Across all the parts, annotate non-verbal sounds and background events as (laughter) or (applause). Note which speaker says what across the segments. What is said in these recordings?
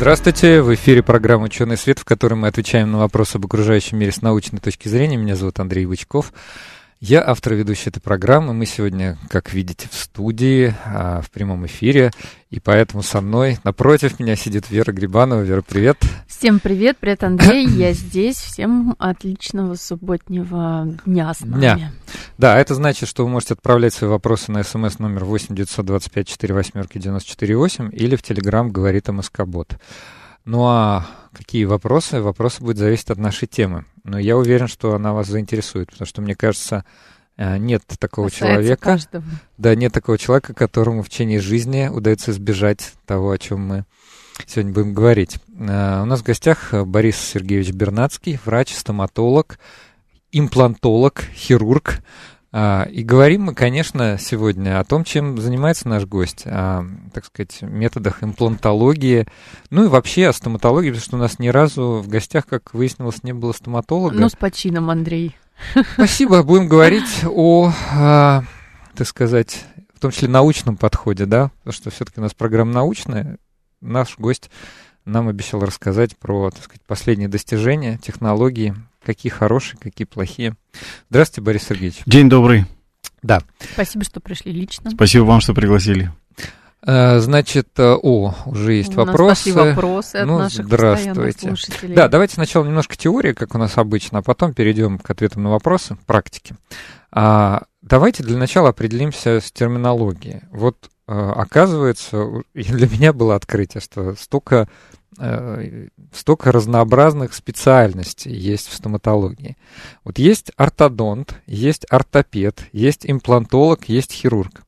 Speaker 1: Здравствуйте, в эфире программа «Ученый свет», в которой мы отвечаем на вопросы об окружающем мире с научной точки зрения. Меня зовут Андрей Бычков. Я автор и ведущий этой программы. Мы сегодня, как видите, в студии, а, в прямом эфире. И поэтому со мной, напротив меня сидит Вера Грибанова. Вера, привет.
Speaker 2: Всем привет, привет, Андрей. Я здесь. Всем отличного субботнего дня с нами. Дня.
Speaker 1: Да, это значит, что вы можете отправлять свои вопросы на смс номер 8 925 4 восьмерки 94 8 или в Телеграм говорит МСК-бот. Ну а какие вопросы? Вопросы будут зависеть от нашей темы. Но я уверен, что она вас заинтересует, потому что, мне кажется, э, нет такого Касается человека. Каждого. Да, нет такого человека, которому в течение жизни удается избежать того, о чем мы сегодня будем говорить. Э, у нас в гостях Борис Сергеевич Бернацкий, врач, стоматолог, имплантолог, хирург, и говорим мы, конечно, сегодня о том, чем занимается наш гость, о, так сказать, методах имплантологии, ну и вообще о стоматологии, потому что у нас ни разу в гостях, как выяснилось, не было стоматолога.
Speaker 2: Ну, с почином, Андрей.
Speaker 1: Спасибо. Будем говорить о, а, так сказать, в том числе научном подходе, да, потому что все-таки у нас программа научная. Наш гость нам обещал рассказать про, так сказать, последние достижения, технологии, какие хорошие, какие плохие. Здравствуйте, Борис Сергеевич.
Speaker 3: День добрый.
Speaker 1: Да.
Speaker 2: Спасибо, что пришли лично.
Speaker 3: Спасибо вам, что пригласили.
Speaker 1: Э, значит, э, о, уже есть у вопросы.
Speaker 2: Нас вопросы от
Speaker 1: ну,
Speaker 2: наших
Speaker 1: здравствуйте.
Speaker 2: слушателей.
Speaker 1: Да, давайте сначала немножко теории, как у нас обычно, а потом перейдем к ответам на вопросы, практики. А, давайте для начала определимся с терминологией. Вот а, оказывается, (laughs) для меня было открытие, что столько Э, столько разнообразных специальностей есть в стоматологии. Вот есть ортодонт, есть ортопед, есть имплантолог, есть хирург.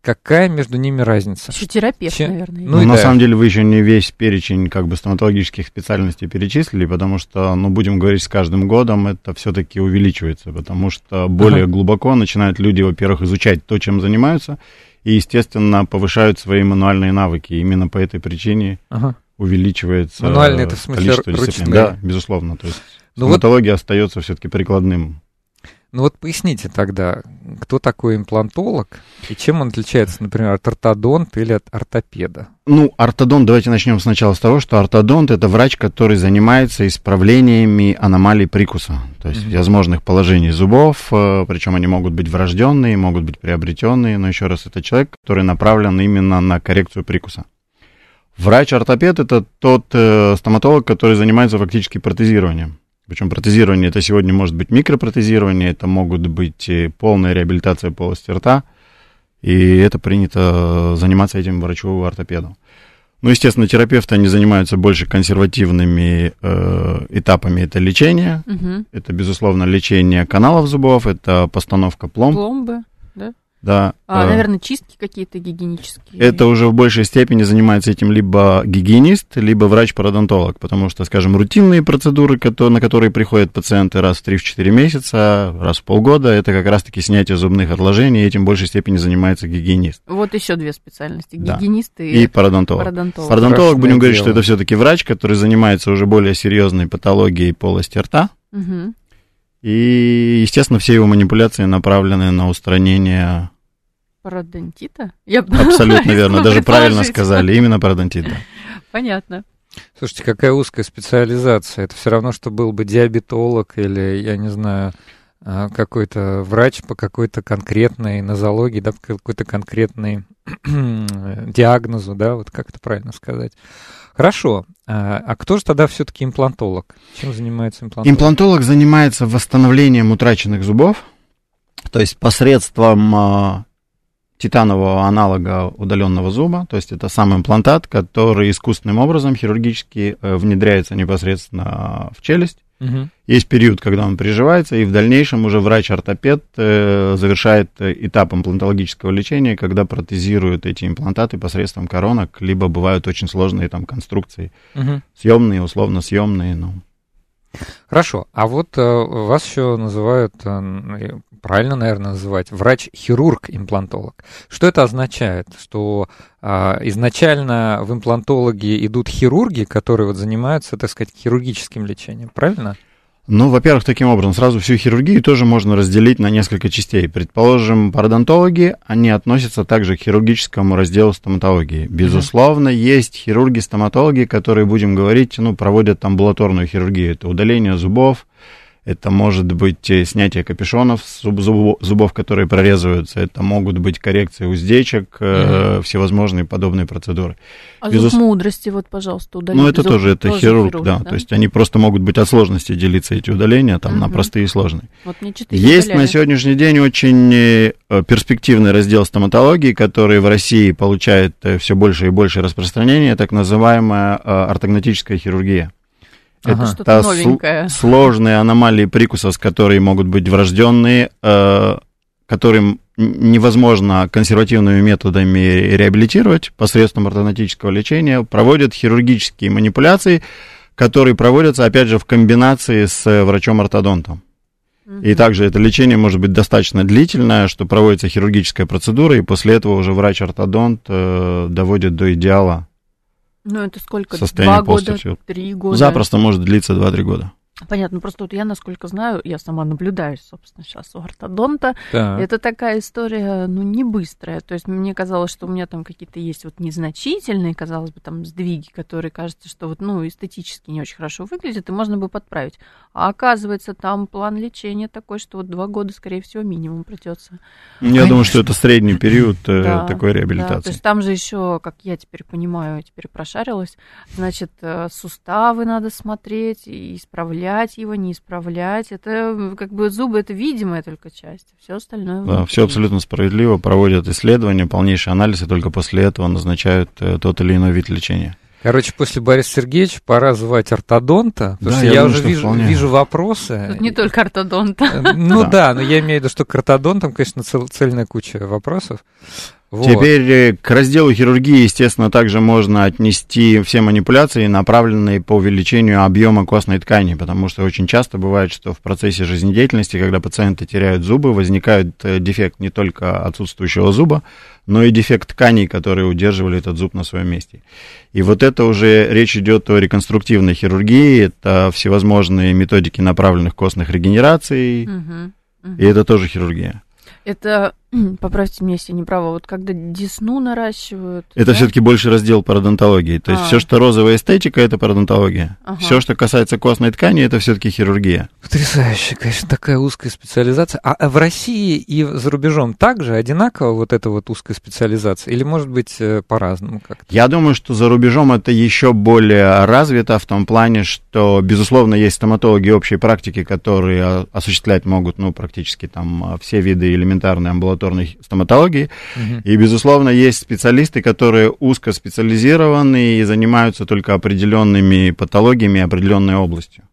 Speaker 1: Какая между ними разница?
Speaker 2: Еще терапевт, Че... наверное.
Speaker 3: Ну, ну на да. самом деле вы еще не весь перечень как бы стоматологических специальностей перечислили, потому что, ну, будем говорить, с каждым годом это все-таки увеличивается, потому что более ага. глубоко начинают люди, во-первых, изучать то, чем занимаются, и, естественно, повышают свои мануальные навыки. Именно по этой причине ага увеличивается
Speaker 1: Мануальные это в смысле ручные?
Speaker 3: Да, безусловно. То есть ну стоматология вот, остается все-таки прикладным.
Speaker 1: Ну вот поясните тогда, кто такой имплантолог и чем он отличается, например, от ортодонта или от ортопеда?
Speaker 3: Ну, ортодонт, давайте начнем сначала с того, что ортодонт это врач, который занимается исправлениями аномалий прикуса, то есть mm-hmm. возможных положений зубов, э, причем они могут быть врожденные, могут быть приобретенные, но еще раз, это человек, который направлен именно на коррекцию прикуса. Врач-ортопед это тот э, стоматолог, который занимается фактически протезированием. Причем протезирование это сегодня может быть микропротезирование, это могут быть полная реабилитация полости рта, и это принято заниматься этим врачу-ортопеду. Ну, естественно, терапевты, они занимаются больше консервативными э, этапами. Это лечение, угу. это, безусловно, лечение каналов зубов, это постановка пломб.
Speaker 2: Пломбы, да? А, э, наверное, чистки какие-то гигиенические.
Speaker 3: Это уже в большей степени занимается этим либо гигиенист, либо врач-пародонтолог, потому что, скажем, рутинные процедуры, на которые приходят пациенты раз в 3-4 месяца, раз в полгода, это как раз-таки снятие зубных отложений, и этим в большей степени занимается гигиенист.
Speaker 2: Вот еще две специальности, гигиенист
Speaker 3: да. и, и пародонтолог. Пародонтолог, пародонтолог будем дело. говорить, что это все-таки врач, который занимается уже более серьезной патологией полости рта. Угу. И, естественно, все его манипуляции направлены на устранение
Speaker 2: Пародонтита?
Speaker 3: Я (laughs) Абсолютно верно, даже правильно сказали, именно пародонтит, да.
Speaker 2: Понятно.
Speaker 1: Слушайте, какая узкая специализация. Это все равно, что был бы диабетолог или, я не знаю, а, какой-то врач по какой-то конкретной нозологии, да, по какой-то конкретной (clears throat) диагнозу, да, вот как это правильно сказать. Хорошо. А, а кто же тогда все-таки имплантолог? Чем занимается имплантолог?
Speaker 3: Имплантолог занимается восстановлением утраченных зубов, то есть посредством а, титанового аналога удаленного зуба, то есть это сам имплантат, который искусственным образом хирургически э, внедряется непосредственно в челюсть. Угу. Есть период, когда он приживается, и в дальнейшем уже врач-ортопед э, завершает этап имплантологического лечения, когда протезируют эти имплантаты посредством коронок, либо бывают очень сложные там конструкции, угу. съемные, условно съемные, ну.
Speaker 1: Хорошо, а вот э, вас еще называют, э, правильно, наверное, называть, врач-хирург-имплантолог. Что это означает? Что э, изначально в имплантологи идут хирурги, которые вот занимаются, так сказать, хирургическим лечением, правильно?
Speaker 3: Ну, во-первых, таким образом, сразу всю хирургию тоже можно разделить на несколько частей. Предположим, пародонтологи, они относятся также к хирургическому разделу стоматологии. Безусловно, mm-hmm. есть хирурги-стоматологи, которые, будем говорить, ну, проводят амбулаторную хирургию. Это удаление зубов, это может быть э, снятие капюшонов зуб, зуб, зубов, которые прорезываются, это могут быть коррекции уздечек, mm-hmm. всевозможные подобные процедуры.
Speaker 2: А Безус... зуб мудрости, вот, пожалуйста,
Speaker 3: удалить. Ну, это зуб, тоже, это тоже хирург, хирург да, да, то есть они просто могут быть от сложности делиться эти удаления, там, mm-hmm. на простые и сложные. Вот мне Есть удаляли. на сегодняшний день очень э, перспективный раздел стоматологии, который в России получает все больше и больше распространения, так называемая ортогнатическая хирургия.
Speaker 2: Ага. Это что-то новенькое.
Speaker 3: сложные аномалии прикуса, с которыми могут быть врожденные, э, которым невозможно консервативными методами реабилитировать посредством ортодонтического лечения, проводят хирургические манипуляции, которые проводятся, опять же, в комбинации с врачом-ортодонтом. И также это лечение может быть достаточно длительное, что проводится хирургическая процедура, и после этого уже врач-ортодонт э, доводит до идеала
Speaker 2: ну, это сколько? Два года, три года?
Speaker 3: Запросто может длиться два-три года.
Speaker 2: Понятно, просто вот я, насколько знаю, я сама наблюдаю, собственно, сейчас у ортодонта. Так. Это такая история, ну, не быстрая. То есть мне казалось, что у меня там какие-то есть вот незначительные, казалось бы, там сдвиги, которые кажется, что вот, ну, эстетически не очень хорошо выглядят, и можно бы подправить. А оказывается, там план лечения такой, что вот два года, скорее всего, минимум придется.
Speaker 3: Я Конечно. думаю, что это средний период э, да, такой реабилитации. Да,
Speaker 2: то есть там же еще, как я теперь понимаю, теперь прошарилась, значит, э, суставы надо смотреть и исправлять исправлять его, не исправлять. Это как бы зубы это видимая только часть, все остальное.
Speaker 3: Да, все абсолютно справедливо. Проводят исследования, полнейший анализ, и только после этого назначают э, тот или иной вид лечения.
Speaker 1: Короче, после Бориса Сергеевича пора звать ортодонта, потому да, что я, я уже вижу, вижу вопросы.
Speaker 2: Тут не только ортодонта.
Speaker 1: Э, ну да. да, но я имею в виду, что к ортодонтам, конечно, цел, цельная куча вопросов.
Speaker 3: Вот. Теперь э, к разделу хирургии, естественно, также можно отнести все манипуляции, направленные по увеличению объема костной ткани, потому что очень часто бывает, что в процессе жизнедеятельности, когда пациенты теряют зубы, возникает э, дефект не только отсутствующего зуба, но и дефект тканей, которые удерживали этот зуб на своем месте. И вот это уже речь идет о реконструктивной хирургии, это всевозможные методики направленных костных регенераций, угу, угу. и это тоже хирургия.
Speaker 2: Это Поправьте меня, если не право. Вот когда десну наращивают.
Speaker 3: Это да? все-таки больше раздел пародонтологии. То есть а. все, что розовая эстетика, это пародонтология. Ага. Все, что касается костной ткани, это все-таки хирургия.
Speaker 1: Потрясающе, конечно, такая узкая специализация. А, а в России и за рубежом также одинаково вот эта вот узкая специализация? Или может быть э, по-разному как-то?
Speaker 3: Я думаю, что за рубежом это еще более развито в том плане, что, безусловно, есть стоматологи общей практики, которые осуществлять могут, ну, практически там все виды элементарной амбулаторной амбулаторной стоматологии. Угу. И, безусловно, есть специалисты, которые узко специализированы и занимаются только определенными патологиями, определенной областью.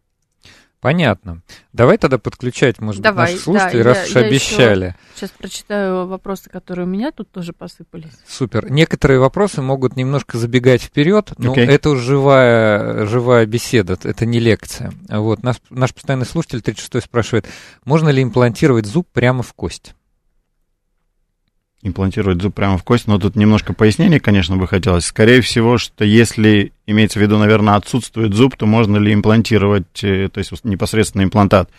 Speaker 1: Понятно. Давай тогда подключать, может Давай, быть, наших слушателей, да, раз уж обещали.
Speaker 2: Сейчас прочитаю вопросы, которые у меня тут тоже посыпались.
Speaker 1: Супер. Некоторые вопросы могут немножко забегать вперед, но okay. это уже живая, живая беседа, это не лекция. Вот. Наш, наш постоянный слушатель 36 спрашивает, можно ли имплантировать зуб прямо в кость?
Speaker 3: Имплантировать зуб прямо в кость, но тут немножко пояснений, конечно, бы хотелось. Скорее всего, что если имеется в виду, наверное, отсутствует зуб, то можно ли имплантировать, э, то есть непосредственно имплантат.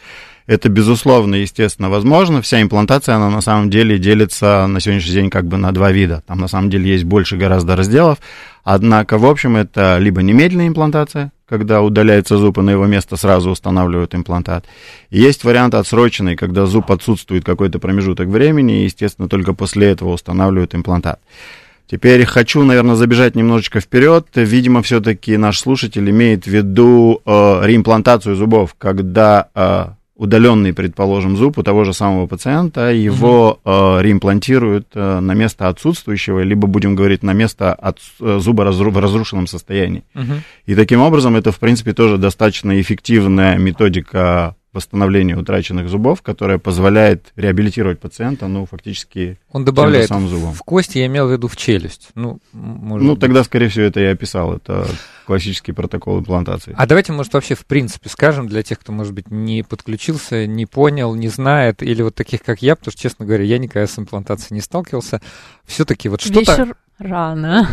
Speaker 3: Это, безусловно, естественно, возможно. Вся имплантация, она на самом деле делится на сегодняшний день как бы на два вида. Там на самом деле есть больше гораздо разделов. Однако, в общем, это либо немедленная имплантация, когда удаляется зуб, и на его место сразу устанавливают имплантат. И есть вариант отсроченный, когда зуб отсутствует какой-то промежуток времени, и, естественно, только после этого устанавливают имплантат. Теперь хочу, наверное, забежать немножечко вперед. Видимо, все-таки наш слушатель имеет в виду э, реимплантацию зубов, когда э, удаленный, предположим, зуб у того же самого пациента, его угу. э, реимплантируют э, на место отсутствующего, либо, будем говорить, на место от, э, зуба разру, в разрушенном состоянии. Угу. И таким образом это, в принципе, тоже достаточно эффективная методика восстановления утраченных зубов, которая позволяет реабилитировать пациента, ну, фактически
Speaker 1: Он добавляет самым зубом. в кость, я имел в виду в челюсть. Ну,
Speaker 3: может ну тогда, скорее всего, это я описал. Это классический протокол имплантации.
Speaker 1: А давайте, может, вообще в принципе скажем для тех, кто, может быть, не подключился, не понял, не знает, или вот таких, как я, потому что, честно говоря, я никогда с имплантацией не сталкивался. Все-таки вот что-то...
Speaker 2: Рано.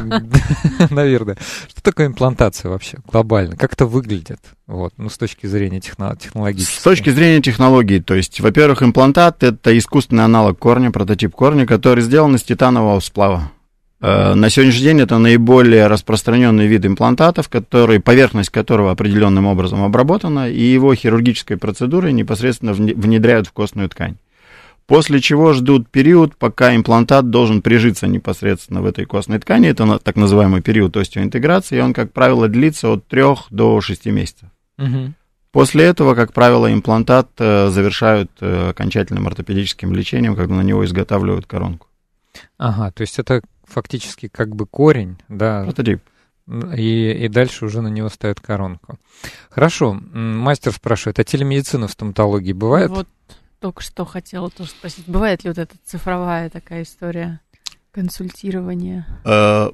Speaker 2: (laughs)
Speaker 1: Наверное. Что такое имплантация вообще глобально? Как это выглядит? Вот, ну, с точки зрения техно- технологической.
Speaker 3: С точки зрения технологий, то есть, во-первых, имплантат – это искусственный аналог корня, прототип корня, который сделан из титанового сплава. Э, на сегодняшний день это наиболее распространенный вид имплантатов, который, поверхность которого определенным образом обработана, и его хирургической процедурой непосредственно внедряют в костную ткань. После чего ждут период, пока имплантат должен прижиться непосредственно в этой костной ткани. Это так называемый период остеоинтеграции, и он, как правило, длится от 3 до 6 месяцев. Угу. После этого, как правило, имплантат э, завершают э, окончательным ортопедическим лечением, когда на него изготавливают коронку.
Speaker 1: Ага, то есть это фактически как бы корень, да.
Speaker 3: Прототип.
Speaker 1: И, и дальше уже на него ставят коронку. Хорошо, мастер спрашивает, а телемедицина в стоматологии бывает?
Speaker 2: Вот только что хотела тоже спросить, бывает ли вот эта цифровая такая история консультирования?
Speaker 3: Э,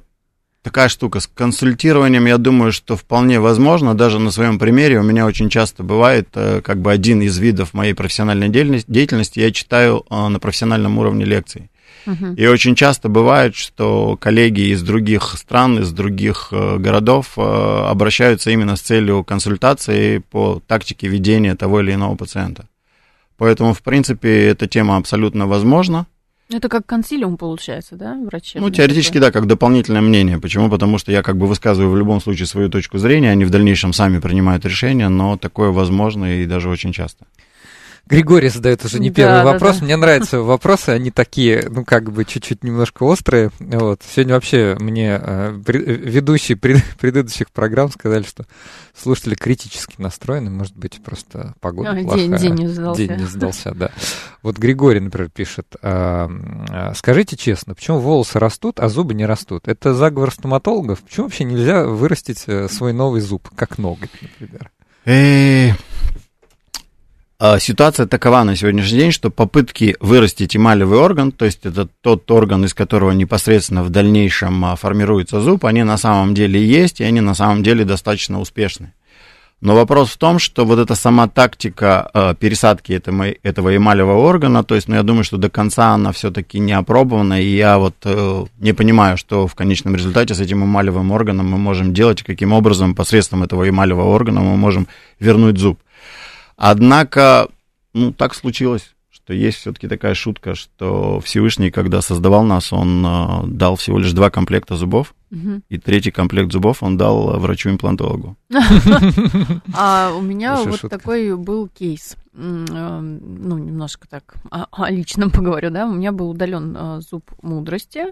Speaker 3: такая штука с консультированием, я думаю, что вполне возможно. Даже на своем примере у меня очень часто бывает, э, как бы один из видов моей профессиональной деятельности, я читаю э, на профессиональном уровне лекции. И очень часто бывает, что коллеги из других стран, из других городов обращаются именно с целью консультации по тактике ведения того или иного пациента. Поэтому, в принципе, эта тема абсолютно возможна.
Speaker 2: Это как консилиум получается, да, врачи?
Speaker 3: Ну, теоретически, да, как дополнительное мнение. Почему? Потому что я как бы высказываю в любом случае свою точку зрения, они в дальнейшем сами принимают решения, но такое возможно и даже очень часто.
Speaker 1: Григорий задает уже не первый да, вопрос. Да, да. Мне нравятся вопросы, они такие, ну, как бы чуть-чуть немножко острые. Вот. Сегодня вообще мне э, ведущие пред, (laughs) предыдущих программ сказали, что слушатели критически настроены, может быть, просто погода а, плохая.
Speaker 2: День, день не сдался.
Speaker 1: День не сдался, да. Вот Григорий, например, пишет, э, скажите честно, почему волосы растут, а зубы не растут? Это заговор стоматологов? Почему вообще нельзя вырастить э, свой новый зуб, как ноготь, например?
Speaker 3: Э, ситуация такова на сегодняшний день, что попытки вырастить эмалевый орган, то есть это тот орган, из которого непосредственно в дальнейшем а, формируется зуб, они на самом деле есть, и они на самом деле достаточно успешны. Но вопрос в том, что вот эта сама тактика э, пересадки этого, этого эмалевого органа, то есть, ну, я думаю, что до конца она все-таки не опробована, и я вот э, не понимаю, что в конечном результате с этим эмалевым органом мы можем делать, каким образом посредством этого эмалевого органа мы можем вернуть зуб. Однако, ну, так случилось, что есть все-таки такая шутка, что Всевышний, когда создавал нас, он э, дал всего лишь два комплекта зубов, угу. и третий комплект зубов он дал врачу-имплантологу. (laughs)
Speaker 2: А у меня вот такой был кейс. Э, ну, немножко так о личном (laughs) поговорю, да. У меня был удален э, зуб мудрости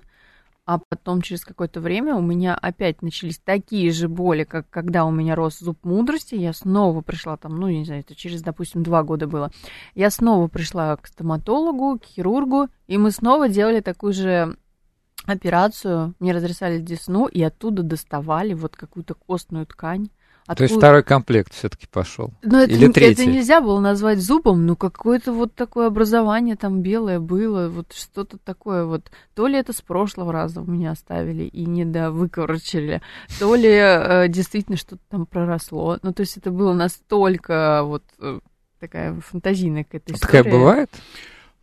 Speaker 2: а потом через какое-то время у меня опять начались такие же боли, как когда у меня рос зуб мудрости. Я снова пришла там, ну, не знаю, это через, допустим, два года было. Я снова пришла к стоматологу, к хирургу, и мы снова делали такую же операцию. Мне разрезали десну, и оттуда доставали вот какую-то костную ткань.
Speaker 1: Откуда... То есть второй комплект все-таки пошел.
Speaker 2: Но это, Или третий? это нельзя было назвать зубом, ну какое-то вот такое образование там белое было, вот что-то такое вот. То ли это с прошлого раза у меня оставили и не до выкорчили, то ли э, действительно что-то там проросло. Ну то есть это было настолько вот э, такая фантазийная какая-то история.
Speaker 1: Такая бывает?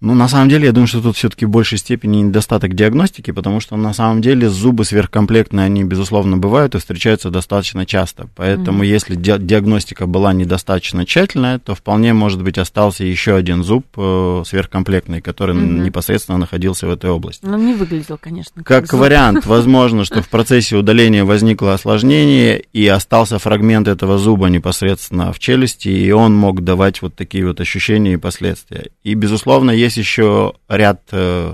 Speaker 3: Ну, на самом деле, я думаю, что тут все-таки в большей степени недостаток диагностики, потому что на самом деле зубы сверхкомплектные, они, безусловно, бывают и встречаются достаточно часто. Поэтому, mm-hmm. если ди- диагностика была недостаточно тщательная, то вполне, может быть, остался еще один зуб э, сверхкомплектный, который mm-hmm. непосредственно находился в этой области.
Speaker 2: Но не выглядел, конечно.
Speaker 3: Как, как вариант, (laughs) возможно, что в процессе удаления возникло осложнение, и остался фрагмент этого зуба непосредственно в челюсти, и он мог давать вот такие вот ощущения и последствия. И, безусловно, есть есть еще ряд э,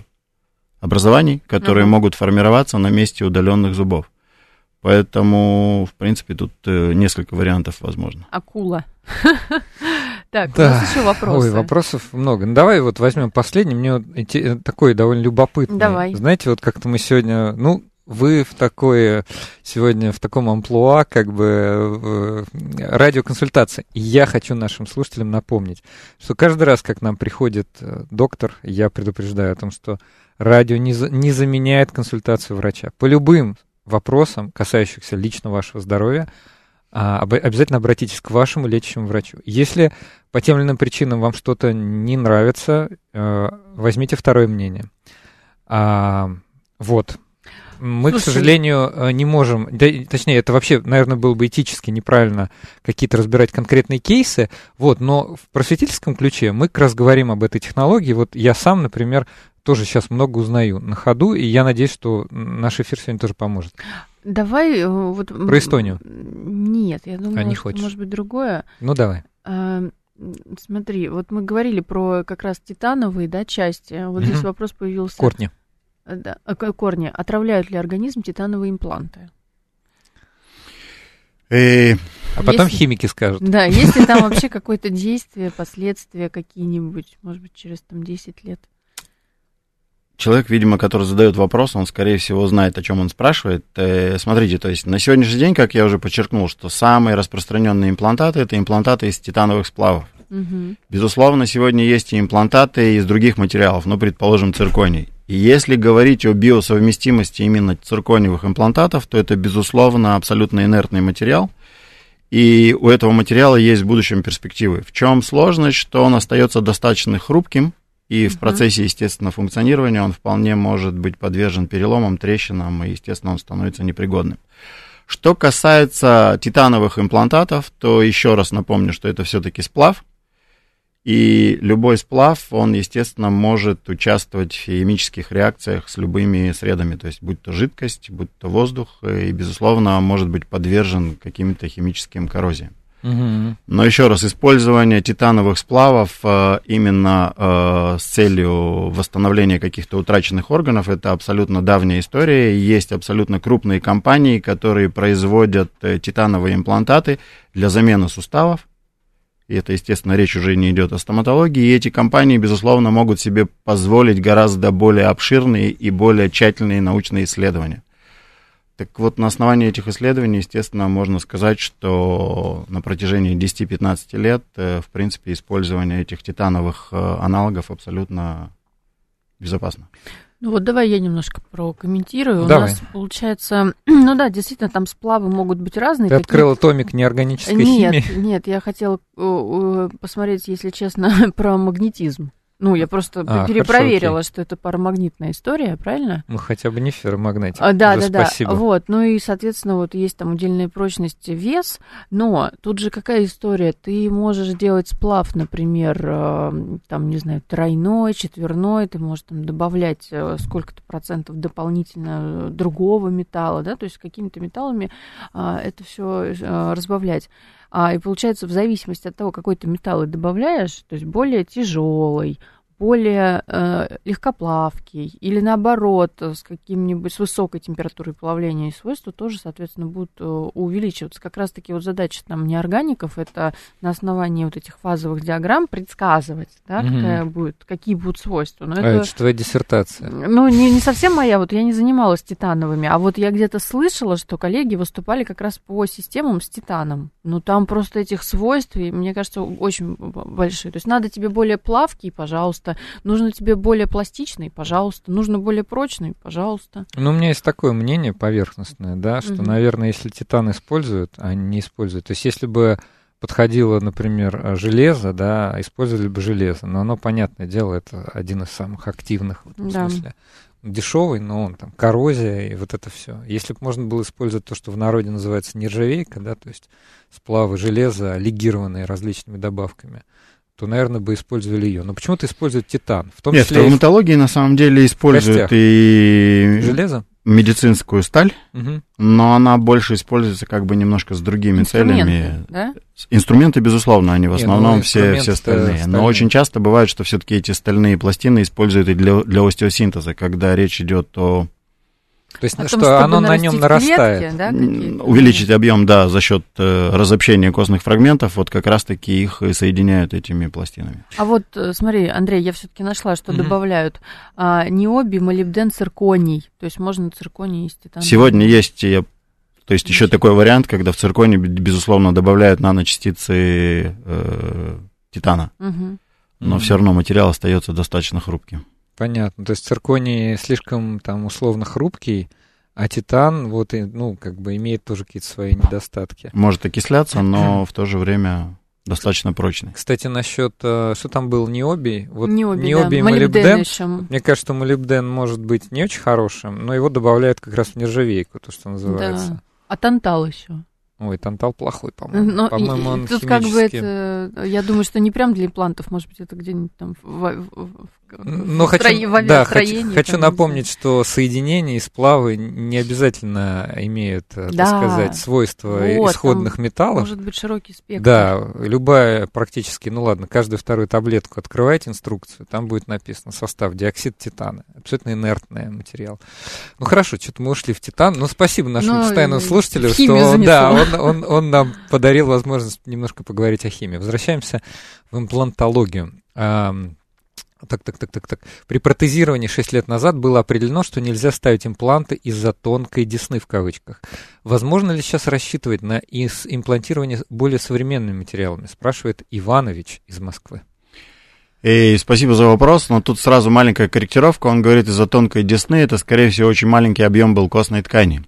Speaker 3: образований, которые uh-huh. могут формироваться на месте удаленных зубов. Поэтому, в принципе, тут э, несколько вариантов возможно.
Speaker 2: Акула. (laughs) Так, у нас еще вопросы.
Speaker 1: Ой, вопросов много. Ну, давай вот возьмем последний. Мне вот такой довольно любопытный.
Speaker 2: Давай.
Speaker 1: Знаете, вот как-то мы сегодня, ну, вы в такое сегодня в таком амплуа, как бы радиоконсультации. И я хочу нашим слушателям напомнить, что каждый раз, как нам приходит э, доктор, я предупреждаю о том, что радио не, за, не заменяет консультацию врача. По любым вопросам, касающихся лично вашего здоровья, а, обязательно обратитесь к вашему лечащему врачу. Если по тем или иным причинам вам что-то не нравится, э, возьмите второе мнение. А, вот. Мы, Слушай, к сожалению, э, не можем, да, точнее, это вообще, наверное, было бы этически неправильно какие-то разбирать конкретные кейсы, вот, но в просветительском ключе мы как раз говорим об этой технологии. Вот я сам, например, тоже сейчас много узнаю на ходу, и я надеюсь, что наш эфир сегодня тоже поможет.
Speaker 2: Давай э, вот...
Speaker 1: Про Эстонию.
Speaker 2: Нет, я думаю, а не что, может быть, другое.
Speaker 1: Ну, давай.
Speaker 2: А, смотри, вот мы говорили про как раз титановые, да, части. Вот здесь вопрос появился.
Speaker 1: Корни.
Speaker 2: Да, а, корни. Отравляют ли организм титановые импланты?
Speaker 1: И... Э, а потом если... химики скажут.
Speaker 2: Да, если там (laughs) вообще какое-то действие, последствия какие-нибудь, может быть, через там 10 лет
Speaker 3: человек, видимо, который задает вопрос, он, скорее всего, знает, о чем он спрашивает. Э, смотрите, то есть на сегодняшний день, как я уже подчеркнул, что самые распространенные имплантаты это имплантаты из титановых сплавов. Угу. Безусловно, сегодня есть и имплантаты из других материалов, ну, предположим, цирконий. И если говорить о биосовместимости именно циркониевых имплантатов, то это, безусловно, абсолютно инертный материал. И у этого материала есть в будущем перспективы. В чем сложность, что он остается достаточно хрупким, и в процессе, естественно, функционирования он вполне может быть подвержен переломам, трещинам, и, естественно, он становится непригодным. Что касается титановых имплантатов, то еще раз напомню, что это все-таки сплав. И любой сплав, он, естественно, может участвовать в химических реакциях с любыми средами, то есть будь то жидкость, будь то воздух, и, безусловно, может быть подвержен каким-то химическим коррозиям. Но еще раз, использование титановых сплавов э, именно э, с целью восстановления каких-то утраченных органов, это абсолютно давняя история. Есть абсолютно крупные компании, которые производят э, титановые имплантаты для замены суставов. И это, естественно, речь уже не идет о стоматологии. И эти компании, безусловно, могут себе позволить гораздо более обширные и более тщательные научные исследования. Так вот, на основании этих исследований, естественно, можно сказать, что на протяжении 10-15 лет, э, в принципе, использование этих титановых э, аналогов абсолютно безопасно.
Speaker 2: Ну вот давай я немножко прокомментирую. Давай. У нас получается, (clears throat) ну да, действительно, там сплавы могут быть разные.
Speaker 1: Ты открыла томик неорганической
Speaker 2: нет,
Speaker 1: химии?
Speaker 2: Нет, я хотела э, посмотреть, если честно, (laughs) про магнетизм. Ну, я просто а, перепроверила, хорошо, что это парамагнитная история, правильно?
Speaker 1: Ну, хотя бы не ферромагнетик.
Speaker 2: А, да, Уже да, спасибо. да. Вот, ну и, соответственно, вот есть там удельная прочность, вес, но тут же какая история? Ты можешь делать сплав, например, э, там, не знаю, тройной, четверной, ты можешь там добавлять э, сколько-то процентов дополнительно другого металла, да, то есть какими-то металлами а, это все э, разбавлять. А, и получается, в зависимости от того, какой ты металл добавляешь, то есть более тяжелый, более э, легкоплавкий или наоборот с каким-нибудь с высокой температурой плавления и свойства тоже, соответственно, будут э, увеличиваться. Как раз-таки вот задача там неоргаников это на основании вот этих фазовых диаграмм предсказывать, да, угу. какая будет, какие будут свойства.
Speaker 1: Но а это, это твоя диссертация?
Speaker 2: Ну, не, не совсем моя, вот я не занималась титановыми, а вот я где-то слышала, что коллеги выступали как раз по системам с титаном. Ну, там просто этих свойств, и, мне кажется, очень большие. То есть надо тебе более плавкий, пожалуйста, пожалуйста. Нужно тебе более пластичный, пожалуйста. Нужно более прочный, пожалуйста.
Speaker 1: Ну, у меня есть такое мнение поверхностное, да, что, угу. наверное, если титан используют, а не используют. То есть, если бы подходило, например, железо, да, использовали бы железо. Но оно, понятное дело, это один из самых активных в этом да. смысле. Дешевый, но он там коррозия и вот это все. Если бы можно было использовать то, что в народе называется нержавейка, да, то есть сплавы железа, легированные различными добавками, то, наверное, бы использовали ее. Но почему-то используют титан.
Speaker 3: В том Нет, числе в травматологии на самом деле используют и
Speaker 1: железо,
Speaker 3: медицинскую сталь, угу. но она больше используется как бы немножко с другими целями.
Speaker 2: Да?
Speaker 3: Инструменты, безусловно, они в основном Не, ну, все, все стальные. стальные. Но очень часто бывает, что все-таки эти стальные пластины используют и для, для остеосинтеза, когда речь идет о
Speaker 1: То есть, О что оно на нем нарастает.
Speaker 3: Клетки, да, Увеличить объем, да, за счет э, разобщения костных фрагментов, вот как раз-таки их и соединяют этими пластинами.
Speaker 2: А вот э, смотри, Андрей, я все-таки нашла, что mm-hmm. добавляют а, необи, молибден, цирконий. То есть можно цирконий из титана.
Speaker 3: Сегодня есть, я то есть еще такой вариант, когда в цирконе, безусловно, добавляют наночастицы э, титана, угу. но угу. все равно материал остается достаточно хрупким.
Speaker 1: Понятно. То есть цирконий слишком там условно хрупкий, а титан вот ну как бы имеет тоже какие-то свои недостатки.
Speaker 3: Может окисляться, но (clears throat) в то же время достаточно прочный.
Speaker 1: Кстати, насчет, э, что там был необий,
Speaker 2: вот необий, необий да. и молибден, молибден
Speaker 1: мне кажется, молибден может быть не очень хорошим, но его добавляют как раз в нержавейку, то, что называется. Да.
Speaker 2: А тантал еще?
Speaker 1: Ой, тантал плохой, по-моему. Но по-моему, он
Speaker 2: тут как бы это, я думаю, что не прям для имплантов, может быть, это где-нибудь там в, в,
Speaker 1: но хочу, да, хочу, хочу напомнить, что соединения и сплавы не обязательно имеют, э, да, так сказать, свойства вот, исходных металлов.
Speaker 2: Может быть широкий спектр.
Speaker 1: Да, любая практически, ну ладно, каждую вторую таблетку открывайте инструкцию, там будет написано состав диоксид титана, абсолютно инертный материал. Ну хорошо, что-то мы ушли в титан, но спасибо нашему ну, постоянному слушателю, что да, он, он, он нам подарил возможность немножко поговорить о химии. Возвращаемся в имплантологию. Так, так, так, так, так. При протезировании 6 лет назад было определено, что нельзя ставить импланты из-за тонкой десны в кавычках. Возможно ли сейчас рассчитывать на имплантирование более современными материалами? Спрашивает Иванович из Москвы.
Speaker 3: И спасибо за вопрос, но тут сразу маленькая корректировка. Он говорит, из-за тонкой десны это, скорее всего, очень маленький объем был костной ткани.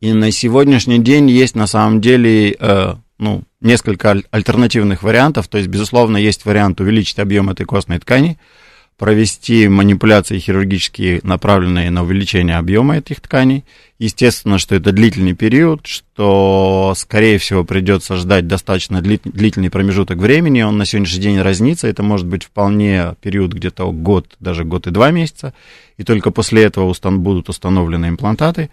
Speaker 3: И на сегодняшний день есть на самом деле э, ну, несколько альтернативных вариантов. То есть, безусловно, есть вариант увеличить объем этой костной ткани, провести манипуляции хирургические, направленные на увеличение объема этих тканей. Естественно, что это длительный период, что, скорее всего, придется ждать достаточно длительный промежуток времени. Он на сегодняшний день разнится. Это может быть вполне период где-то год, даже год и два месяца. И только после этого устан будут установлены имплантаты.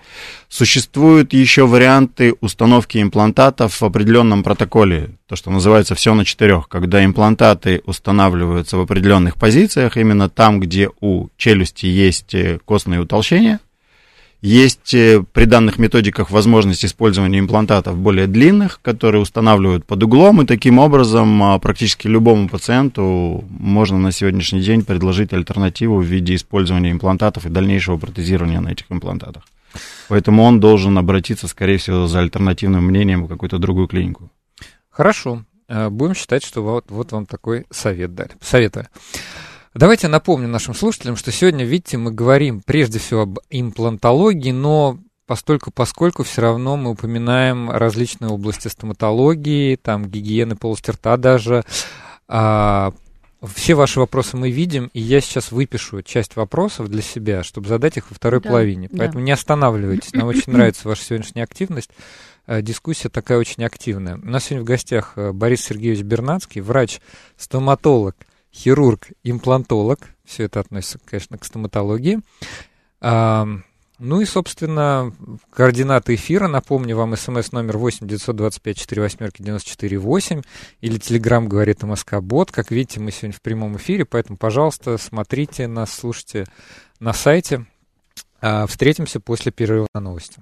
Speaker 3: Существуют еще варианты установки имплантатов в определенном протоколе, то, что называется все на четырех, когда имплантаты устанавливаются в определенных позициях, именно там, где у челюсти есть э, костные утолщения, есть э, при данных методиках возможность использования имплантатов более длинных, которые устанавливают под углом, и таким образом а, практически любому пациенту можно на сегодняшний день предложить альтернативу в виде использования имплантатов и дальнейшего протезирования на этих имплантатах. Поэтому он должен обратиться, скорее всего, за альтернативным мнением в какую-то другую клинику.
Speaker 1: Хорошо. Э, будем считать, что вот, вот вам такой совет дали. Советую. Давайте напомню нашим слушателям, что сегодня, видите, мы говорим прежде всего об имплантологии, но постольку поскольку все равно мы упоминаем различные области стоматологии, там гигиены полости рта даже. А, все ваши вопросы мы видим, и я сейчас выпишу часть вопросов для себя, чтобы задать их во второй да, половине. Поэтому да. не останавливайтесь, нам очень нравится ваша сегодняшняя активность. Э, дискуссия такая очень активная. У нас сегодня в гостях э, Борис Сергеевич Бернацкий, врач-стоматолог, хирург, имплантолог. Все это относится, конечно, к стоматологии. А, ну и, собственно, координаты эфира. Напомню вам смс номер 8 925 4 восьмерки 94 8 или телеграмм говорит МСК Бот. Как видите, мы сегодня в прямом эфире, поэтому, пожалуйста, смотрите нас, слушайте на сайте. А, встретимся после перерыва на новости.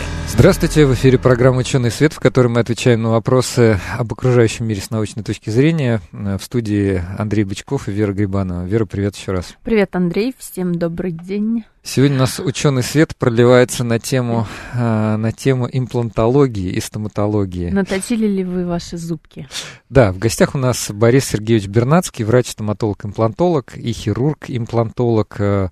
Speaker 1: Здравствуйте, в эфире программа «Ученый свет», в которой мы отвечаем на вопросы об окружающем мире с научной точки зрения. В студии Андрей Бычков и Вера Грибанова. Вера, привет еще раз.
Speaker 2: Привет, Андрей, всем добрый день.
Speaker 1: Сегодня у нас «Ученый свет» проливается на тему, а, на тему имплантологии и стоматологии.
Speaker 2: Наточили ли вы ваши зубки?
Speaker 1: Да, в гостях у нас Борис Сергеевич Бернацкий, врач-стоматолог-имплантолог и хирург-имплантолог, э,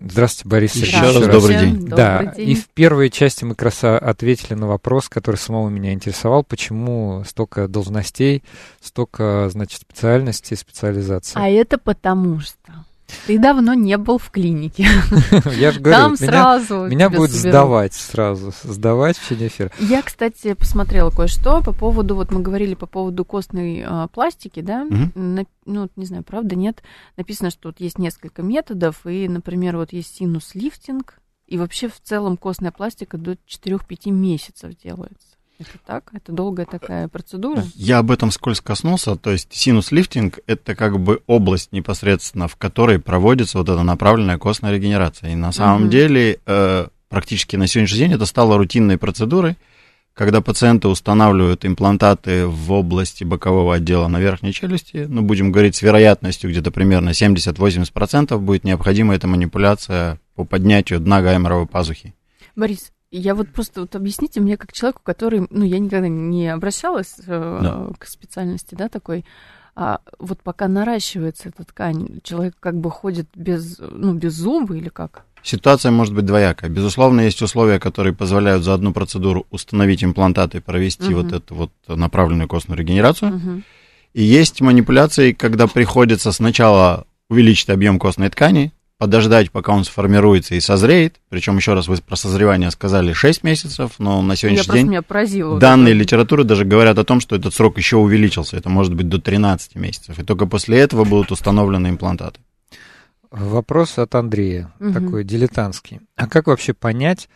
Speaker 1: Здравствуйте, Борис Сергеевич.
Speaker 3: Еще раз добрый день. Добрый
Speaker 1: да, день. и в первой части мы как раз ответили на вопрос, который самого меня интересовал, почему столько должностей, столько, значит, специальностей, специализаций.
Speaker 2: А это потому что ты давно не был в клинике. (laughs)
Speaker 1: Я же говорю, Там меня, сразу меня будет соберут. сдавать сразу, сдавать в течение эфира.
Speaker 2: Я, кстати, посмотрела кое-что по поводу, вот мы говорили по поводу костной э, пластики, да, угу. На, ну, не знаю, правда, нет, написано, что вот есть несколько методов, и, например, вот есть синус-лифтинг, И вообще в целом костная пластика до 4-5 месяцев делается. Это так? Это долгая такая процедура?
Speaker 3: Я об этом скользко коснулся. То есть синус-лифтинг – это как бы область непосредственно, в которой проводится вот эта направленная костная регенерация. И на самом угу. деле э, практически на сегодняшний день это стало рутинной процедурой, когда пациенты устанавливают имплантаты в области бокового отдела на верхней челюсти, ну, будем говорить, с вероятностью где-то примерно 70-80% будет необходима эта манипуляция по поднятию дна гайморовой пазухи.
Speaker 2: Борис, я вот просто вот объясните мне, как человеку, который, ну, я никогда не обращалась э, да. к специальности, да, такой, а вот пока наращивается эта ткань, человек как бы ходит без, ну, без зуба или как?
Speaker 3: Ситуация может быть двоякая. Безусловно, есть условия, которые позволяют за одну процедуру установить имплантат и провести угу. вот эту вот направленную костную регенерацию. Угу. И есть манипуляции, когда приходится сначала увеличить объем костной ткани, подождать, пока он сформируется и созреет. Причем, еще раз, вы про созревание сказали 6 месяцев, но на сегодняшний Я день меня поразило, данные вот литературы даже говорят о том, что этот срок еще увеличился. Это может быть до 13 месяцев. И только после этого будут установлены имплантаты.
Speaker 1: Вопрос от Андрея, угу. такой дилетантский. А как вообще понять,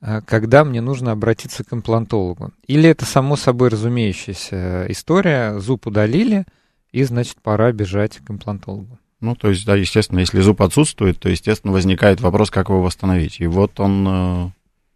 Speaker 1: а, когда мне нужно обратиться к имплантологу? Или это само собой разумеющаяся история, зуб удалили, и, значит, пора бежать к имплантологу?
Speaker 3: Ну, то есть, да, естественно, если зуб отсутствует, то, естественно, возникает вопрос, как его восстановить. И вот он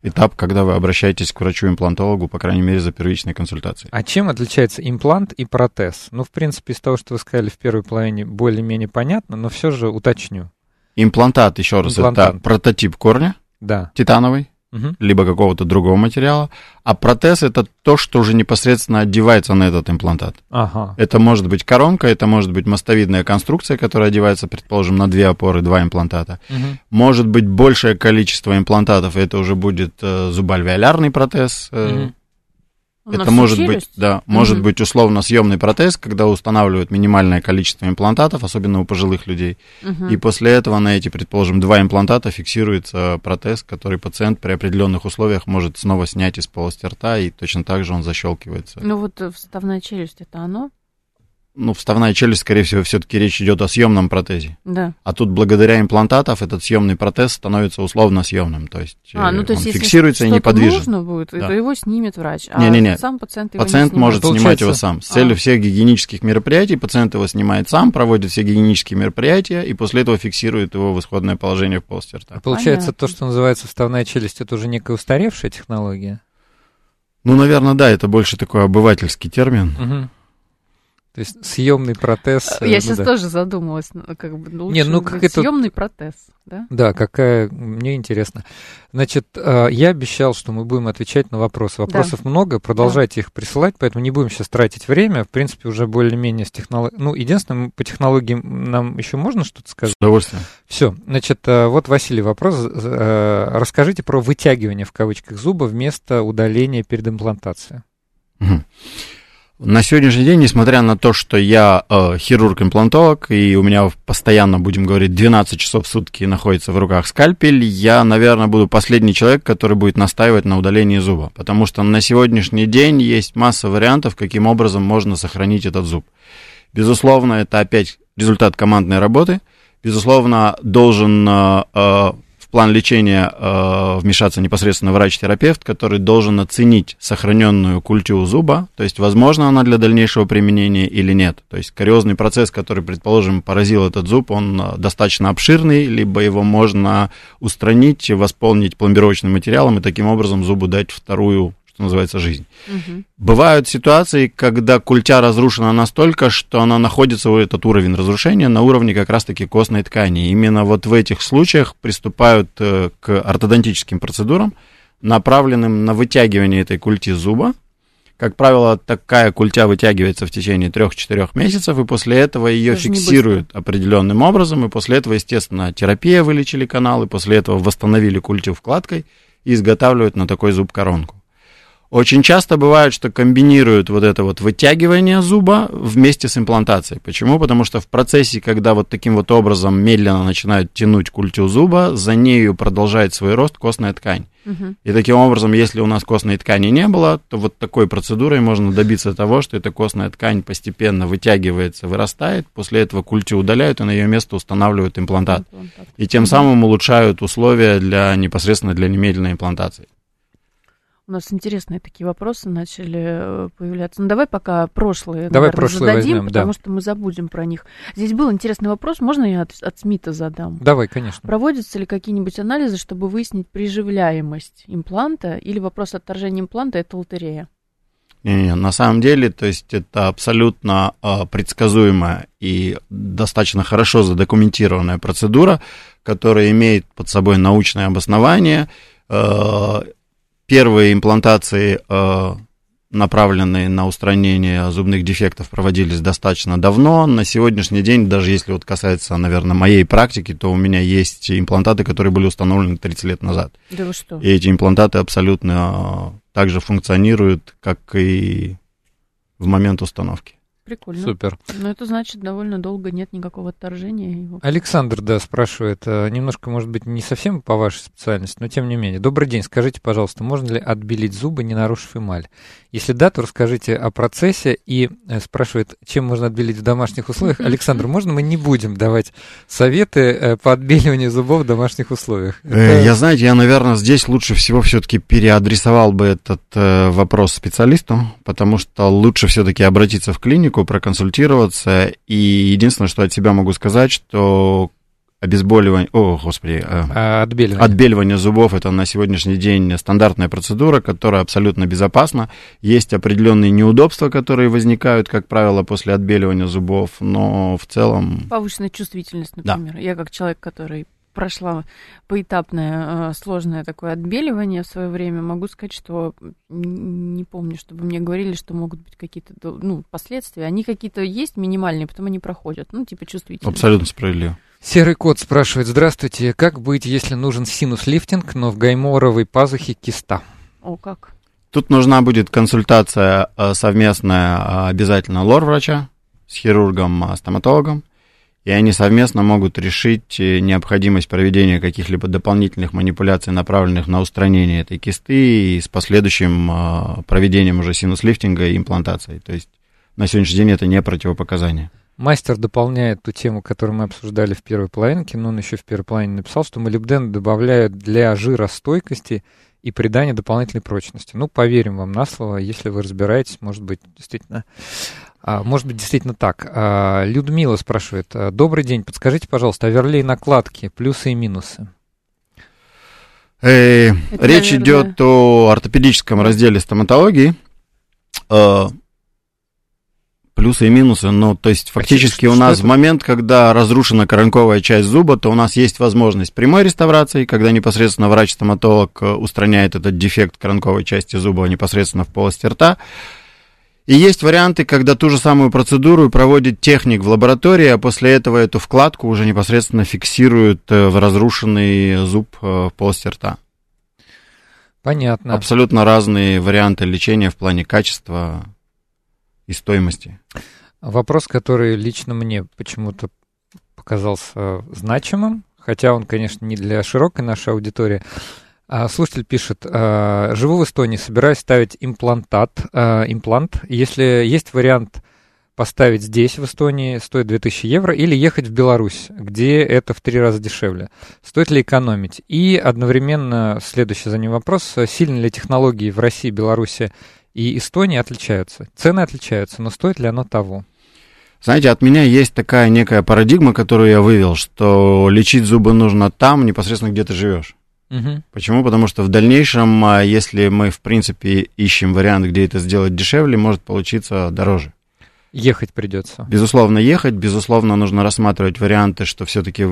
Speaker 3: э, этап, когда вы обращаетесь к врачу-имплантологу, по крайней мере, за первичной консультацией.
Speaker 1: А чем отличается имплант и протез? Ну, в принципе, из того, что вы сказали в первой половине, более-менее понятно, но все же уточню.
Speaker 3: Имплантат, еще раз, Имплантант. это прототип корня, да. титановый, угу. либо какого-то другого материала, а протез это то, что уже непосредственно одевается на этот имплантат. Ага. Это может быть коронка, это может быть мостовидная конструкция, которая одевается, предположим, на две опоры, два имплантата. Угу. Может быть большее количество имплантатов, и это уже будет э, зубальвеолярный протез. Э, угу. Это может быть, да, mm-hmm. может быть условно съемный протез, когда устанавливают минимальное количество имплантатов, особенно у пожилых людей. Mm-hmm. И после этого на эти, предположим, два имплантата фиксируется протез, который пациент при определенных условиях может снова снять из полости рта, и точно так же он защелкивается.
Speaker 2: Ну вот вставная челюсть это оно?
Speaker 3: Ну, вставная челюсть, скорее всего, все-таки речь идет о съемном протезе. Да. А тут благодаря имплантатов этот съемный протез становится условно съемным, то есть, а, ну, то есть он фиксируется и неподвижен.
Speaker 2: нужно будет, да. то его снимет врач,
Speaker 3: а не, не, не. сам пациент его Пациент не может Получается... снимать его сам. С целью а. всех гигиенических мероприятий пациент его снимает сам, проводит все гигиенические мероприятия и после этого фиксирует его в исходное положение в полости рта.
Speaker 1: Получается, Понятно. то, что называется вставная челюсть, это уже некая устаревшая технология?
Speaker 3: Ну, наверное, да, это больше такой обывательский термин. Угу.
Speaker 1: То есть съемный протез.
Speaker 2: Я ну, сейчас да. тоже задумалась, ну, как бы лучше Нет, ну как это съемный протез, да?
Speaker 1: Да, какая мне интересно. Значит, э, я обещал, что мы будем отвечать на вопросы. Вопросов да. много, продолжайте да. их присылать, поэтому не будем сейчас тратить время. В принципе, уже более-менее с технологией. Ну, единственное, по технологиям нам еще можно что-то сказать?
Speaker 3: С удовольствием.
Speaker 1: Все, значит, э, вот Василий вопрос. Э, расскажите про вытягивание в кавычках зуба вместо удаления перед имплантацией. Угу.
Speaker 3: На сегодняшний день, несмотря на то, что я э, хирург-имплантолог, и у меня постоянно, будем говорить, 12 часов в сутки находится в руках скальпель, я, наверное, буду последний человек, который будет настаивать на удалении зуба. Потому что на сегодняшний день есть масса вариантов, каким образом можно сохранить этот зуб. Безусловно, это опять результат командной работы. Безусловно, должен э, э план лечения э, вмешаться непосредственно врач-терапевт, который должен оценить сохраненную культуру зуба, то есть возможно она для дальнейшего применения или нет. То есть кариозный процесс, который, предположим, поразил этот зуб, он э, достаточно обширный, либо его можно устранить, восполнить пломбировочным материалом и таким образом зубу дать вторую что называется, жизнь. Угу. Бывают ситуации, когда культя разрушена настолько, что она находится, этот уровень разрушения, на уровне как раз-таки костной ткани. Именно вот в этих случаях приступают э, к ортодонтическим процедурам, направленным на вытягивание этой культи зуба. Как правило, такая культя вытягивается в течение 3-4 месяцев, и после этого ее Даже фиксируют определенным образом, и после этого, естественно, терапия вылечили канал, и после этого восстановили культю вкладкой и изготавливают на такой зуб коронку. Очень часто бывает, что комбинируют вот это вот вытягивание зуба вместе с имплантацией. Почему? Потому что в процессе, когда вот таким вот образом медленно начинают тянуть культю зуба, за нею продолжает свой рост костная ткань. Угу. И таким образом, если у нас костной ткани не было, то вот такой процедурой можно добиться того, что эта костная ткань постепенно вытягивается, вырастает, после этого культю удаляют и на ее место устанавливают имплантат. имплантат. И тем самым улучшают условия для непосредственно для немедленной имплантации.
Speaker 2: У нас интересные такие вопросы начали э, появляться. Ну, давай пока прошлые,
Speaker 1: давай наверное, прошлые зададим, возьмем,
Speaker 2: потому
Speaker 1: да.
Speaker 2: что мы забудем про них. Здесь был интересный вопрос, можно я от, от Смита задам?
Speaker 1: Давай, конечно.
Speaker 2: Проводятся ли какие-нибудь анализы, чтобы выяснить приживляемость импланта, или вопрос отторжения импланта – это лотерея?
Speaker 3: Не, не, на самом деле, то есть это абсолютно э, предсказуемая и достаточно хорошо задокументированная процедура, которая имеет под собой научное обоснование. Э, Первые имплантации, э, направленные на устранение зубных дефектов, проводились достаточно давно. На сегодняшний день, даже если вот касается, наверное, моей практики, то у меня есть имплантаты, которые были установлены 30 лет назад.
Speaker 2: Да вы что?
Speaker 3: И эти имплантаты абсолютно так же функционируют, как и в момент установки.
Speaker 2: Прикольно.
Speaker 1: Супер.
Speaker 2: Но это значит, довольно долго нет никакого отторжения. Его.
Speaker 1: Александр, да, спрашивает, э, немножко, может быть, не совсем по вашей специальности, но тем не менее. Добрый день, скажите, пожалуйста, можно ли отбелить зубы, не нарушив эмаль? Если да, то расскажите о процессе и э, спрашивает, чем можно отбелить в домашних условиях. (laughs) Александр, можно мы не будем давать советы э, по отбеливанию зубов в домашних условиях?
Speaker 3: Это... Я, знаете, я, наверное, здесь лучше всего все-таки переадресовал бы этот вопрос специалисту, потому что лучше все-таки обратиться в клинику, клинику, проконсультироваться. И единственное, что от себя могу сказать, что обезболивание, о, господи, э,
Speaker 1: а, отбеливание.
Speaker 3: отбеливание зубов это на сегодняшний день стандартная процедура, которая абсолютно безопасна. Есть определенные неудобства, которые возникают, как правило, после отбеливания зубов, но в целом...
Speaker 2: Повышенная чувствительность, например. Да. Я как человек, который прошла поэтапное э, сложное такое отбеливание в свое время, могу сказать, что не помню, чтобы мне говорили, что могут быть какие-то ну, последствия. Они какие-то есть минимальные, потом они проходят. Ну, типа чувствительные.
Speaker 3: Абсолютно справедливо.
Speaker 1: Серый кот спрашивает, здравствуйте, как быть, если нужен синус-лифтинг, но в гайморовой пазухе киста?
Speaker 2: О, как?
Speaker 3: Тут нужна будет консультация э, совместная э, обязательно лор-врача с хирургом-стоматологом и они совместно могут решить э, необходимость проведения каких-либо дополнительных манипуляций, направленных на устранение этой кисты и с последующим э, проведением уже синус-лифтинга и имплантацией. То есть на сегодняшний день это не противопоказание.
Speaker 1: Мастер дополняет ту тему, которую мы обсуждали в первой половинке, но он еще в первой половине написал, что молибден добавляют для жиростойкости и придания дополнительной прочности. Ну, поверим вам на слово, если вы разбираетесь, может быть, действительно а, может быть, действительно так. А, Людмила спрашивает. «А, Добрый день, подскажите, пожалуйста, оверлей накладки, плюсы и минусы.
Speaker 3: Э, речь наверное... идет о ортопедическом разделе стоматологии. Э, плюсы и минусы. Ну, то есть, фактически у нас в момент, когда разрушена коронковая часть зуба, то у нас есть возможность прямой реставрации, когда непосредственно врач-стоматолог э, устраняет этот дефект коронковой части зуба непосредственно в полости рта. И есть варианты, когда ту же самую процедуру проводит техник в лаборатории, а после этого эту вкладку уже непосредственно фиксируют э, в разрушенный зуб э, в полости рта.
Speaker 1: Понятно.
Speaker 3: Абсолютно разные варианты лечения в плане качества и стоимости.
Speaker 1: Вопрос, который лично мне почему-то показался значимым, хотя он, конечно, не для широкой нашей аудитории. А, слушатель пишет, а, живу в Эстонии, собираюсь ставить имплантат, а, имплант. Если есть вариант поставить здесь, в Эстонии, стоит 2000 евро, или ехать в Беларусь, где это в три раза дешевле. Стоит ли экономить? И одновременно, следующий за ним вопрос, сильно ли технологии в России, Беларуси и Эстонии отличаются? Цены отличаются, но стоит ли оно того?
Speaker 3: Знаете, от меня есть такая некая парадигма, которую я вывел, что лечить зубы нужно там, непосредственно где ты живешь. Угу. Почему? Потому что в дальнейшем, а, если мы, в принципе, ищем вариант, где это сделать дешевле, может получиться дороже.
Speaker 1: Ехать придется.
Speaker 3: Безусловно, ехать. Безусловно, нужно рассматривать варианты, что все-таки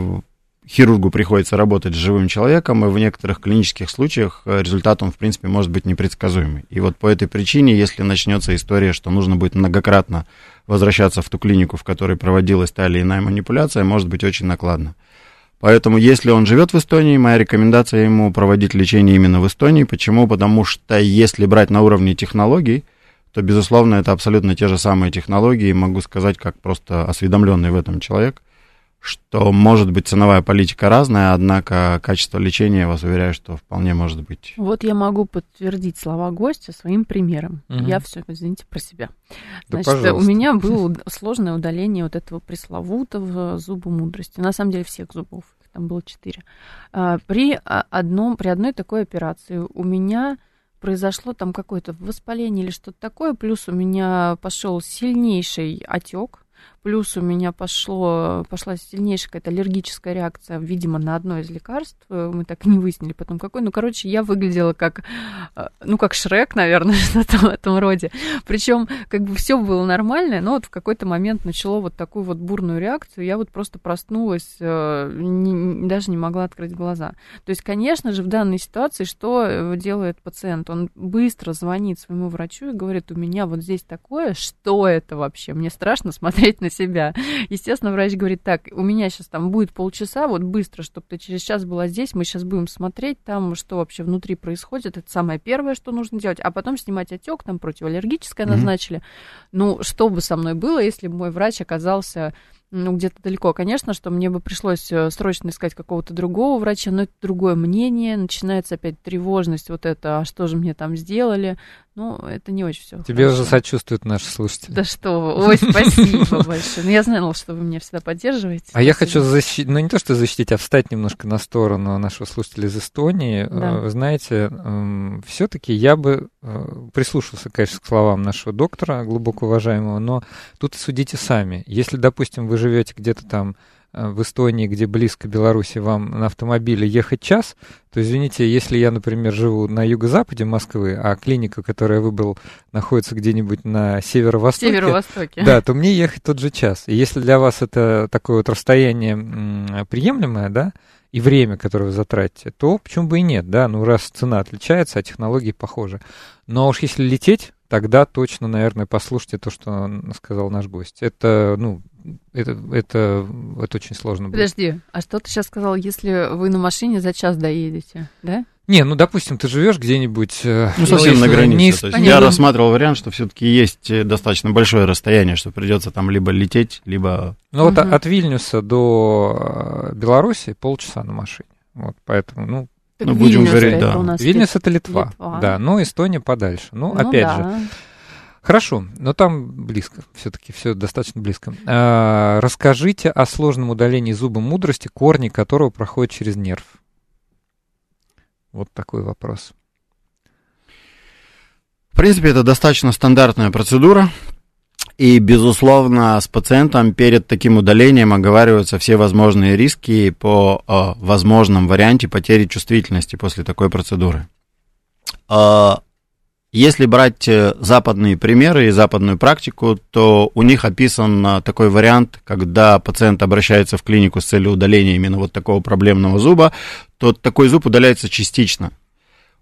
Speaker 3: хирургу приходится работать с живым человеком, и в некоторых клинических случаях э, результат, он, в принципе, может быть непредсказуемый. И вот по этой причине, если начнется история, что нужно будет многократно возвращаться в ту клинику, в которой проводилась та или иная манипуляция, может быть очень накладно. Поэтому, если он живет в Эстонии, моя рекомендация ему проводить лечение именно в Эстонии. Почему? Потому что если брать на уровне технологий, то, безусловно, это абсолютно те же самые технологии. Могу сказать, как просто осведомленный в этом человек, что может быть ценовая политика разная, однако качество лечения, я вас уверяю, что вполне может быть.
Speaker 2: Вот я могу подтвердить слова гостя своим примером. Угу. Я все, извините, про себя. Да, Значит, пожалуйста. у меня было сложное удаление вот этого пресловутого зуба мудрости. На самом деле всех зубов, их там было четыре. А, при, а, одном, при одной такой операции у меня произошло там какое-то воспаление или что-то такое, плюс у меня пошел сильнейший отек Плюс у меня пошло, пошла сильнейшая какая-то аллергическая реакция, видимо, на одно из лекарств. Мы так и не выяснили потом, какой. Ну, короче, я выглядела как, э, ну, как Шрек, наверное, (laughs) что-то в этом роде. Причем, как бы все было нормально, но вот в какой-то момент начало вот такую вот бурную реакцию. Я вот просто проснулась, э, не, даже не могла открыть глаза. То есть, конечно же, в данной ситуации что э, делает пациент? Он быстро звонит своему врачу и говорит, у меня вот здесь такое, что это вообще? Мне страшно смотреть на себя. Естественно, врач говорит, так, у меня сейчас там будет полчаса, вот быстро, чтобы ты через час была здесь, мы сейчас будем смотреть там, что вообще внутри происходит. Это самое первое, что нужно делать. А потом снимать отек, там противоаллергическое mm-hmm. назначили. Ну, что бы со мной было, если бы мой врач оказался ну, где-то далеко. Конечно, что мне бы пришлось э, срочно искать какого-то другого врача, но это другое мнение, начинается опять тревожность, вот это, а что же мне там сделали, ну, это не очень все.
Speaker 1: Тебе хорошо. уже сочувствуют наши слушатели.
Speaker 2: Да что вы, ой, спасибо (laughs) большое. Ну, я знала, что вы меня всегда поддерживаете.
Speaker 1: А я хочу защитить, ну, не то, что защитить, а встать немножко на сторону нашего слушателя из Эстонии. Э, знаете, эм, все-таки я бы э, прислушался, конечно, к словам нашего доктора, глубоко уважаемого, но тут судите сами. Если, допустим, вы живете где-то там Э, в Эстонии, где близко Беларуси, вам на автомобиле ехать час, то, извините, если я, например, живу на юго-западе Москвы, а клиника, которую я выбрал, находится где-нибудь на северо-востоке,
Speaker 2: северо-востоке,
Speaker 1: да, то мне ехать тот же час. И если для вас это такое вот расстояние приемлемое, да, и время, которое вы затратите, то почему бы и нет, да, ну раз цена отличается, а технологии похожи. Но уж если лететь, тогда точно, наверное, послушайте то, что сказал наш гость. Это, ну, это, это, это очень сложно
Speaker 2: будет. Подожди, а что ты сейчас сказал, если вы на машине за час доедете, да?
Speaker 1: Не, ну, допустим, ты живешь где-нибудь...
Speaker 3: Э, ну, совсем на границе. Не... То есть я рассматривал вариант, что все-таки есть э, достаточно большое расстояние, что придется там либо лететь, либо...
Speaker 1: Ну, угу. вот от Вильнюса до э, Беларуси полчаса на машине. Вот, поэтому, ну...
Speaker 2: Так ну, будем говорить, да.
Speaker 1: Вильнюс это Литва, Литва. Да, но Эстония подальше. Ну, ну опять да. же... Хорошо, но там близко, все-таки все достаточно близко. А, расскажите о сложном удалении зуба мудрости, корни которого проходят через нерв. Вот такой вопрос.
Speaker 3: В принципе, это достаточно стандартная процедура. И, безусловно, с пациентом перед таким удалением оговариваются все возможные риски по э, возможном варианте потери чувствительности после такой процедуры. Э, если брать э, западные примеры и западную практику, то у них описан э, такой вариант, когда пациент обращается в клинику с целью удаления именно вот такого проблемного зуба, то такой зуб удаляется частично.